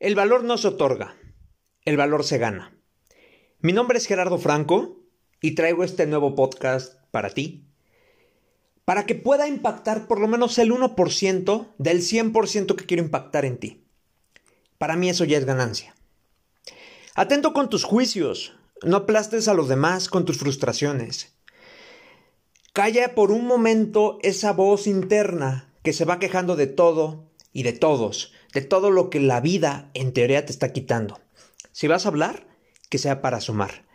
El valor no se otorga, el valor se gana. Mi nombre es Gerardo Franco y traigo este nuevo podcast para ti, para que pueda impactar por lo menos el 1% del 100% que quiero impactar en ti. Para mí eso ya es ganancia. Atento con tus juicios, no aplastes a los demás con tus frustraciones. Calla por un momento esa voz interna que se va quejando de todo y de todos, de todo lo que la vida en teoría te está quitando. Si vas a hablar, que sea para sumar.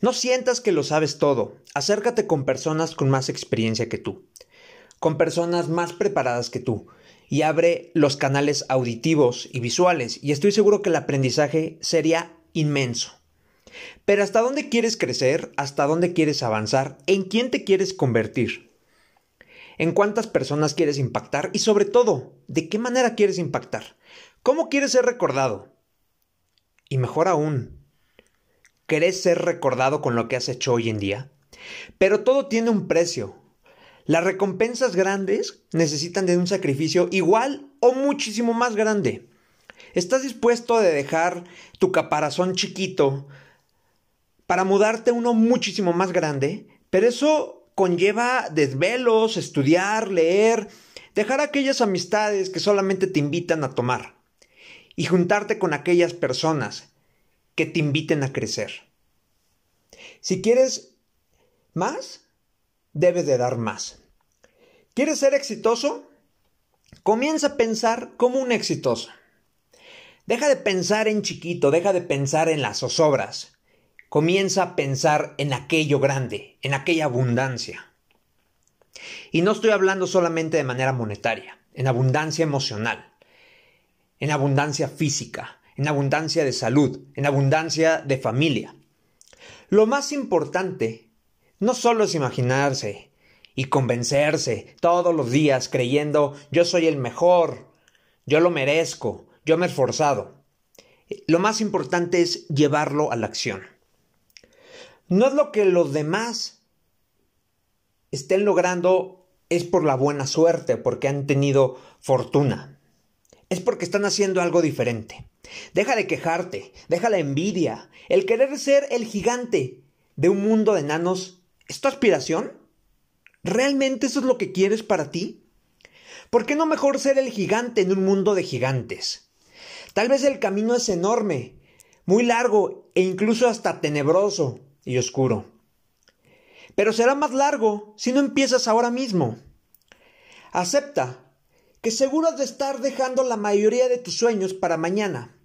No sientas que lo sabes todo. Acércate con personas con más experiencia que tú, con personas más preparadas que tú, y abre los canales auditivos y visuales, y estoy seguro que el aprendizaje sería inmenso. Pero ¿hasta dónde quieres crecer? ¿Hasta dónde quieres avanzar? ¿En quién te quieres convertir? ¿En cuántas personas quieres impactar? Y sobre todo, ¿de qué manera quieres impactar? ¿Cómo quieres ser recordado? Y mejor aún, ¿querés ser recordado con lo que has hecho hoy en día? Pero todo tiene un precio. Las recompensas grandes necesitan de un sacrificio igual o muchísimo más grande. ¿Estás dispuesto a dejar tu caparazón chiquito para mudarte uno muchísimo más grande? Pero eso conlleva desvelos, estudiar, leer, dejar aquellas amistades que solamente te invitan a tomar y juntarte con aquellas personas que te inviten a crecer. Si quieres más, debes de dar más. ¿Quieres ser exitoso? Comienza a pensar como un exitoso. Deja de pensar en chiquito, deja de pensar en las zozobras. Comienza a pensar en aquello grande, en aquella abundancia. Y no estoy hablando solamente de manera monetaria, en abundancia emocional en abundancia física, en abundancia de salud, en abundancia de familia. Lo más importante no solo es imaginarse y convencerse todos los días creyendo yo soy el mejor, yo lo merezco, yo me he esforzado. Lo más importante es llevarlo a la acción. No es lo que los demás estén logrando es por la buena suerte, porque han tenido fortuna es porque están haciendo algo diferente. Deja de quejarte, deja la envidia, el querer ser el gigante de un mundo de enanos. ¿Es tu aspiración? ¿Realmente eso es lo que quieres para ti? ¿Por qué no mejor ser el gigante en un mundo de gigantes? Tal vez el camino es enorme, muy largo e incluso hasta tenebroso y oscuro. Pero será más largo si no empiezas ahora mismo. Acepta que seguro has de estar dejando la mayoría de tus sueños para mañana,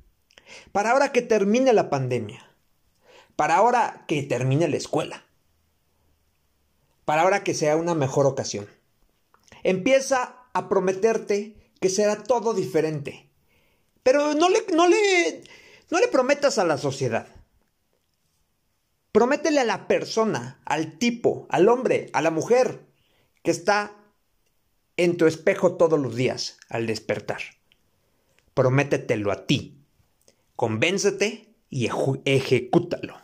para ahora que termine la pandemia, para ahora que termine la escuela, para ahora que sea una mejor ocasión. Empieza a prometerte que será todo diferente, pero no le, no le, no le prometas a la sociedad. Prométele a la persona, al tipo, al hombre, a la mujer que está en tu espejo todos los días al despertar. Prométetelo a ti. Convéncete y ejecútalo.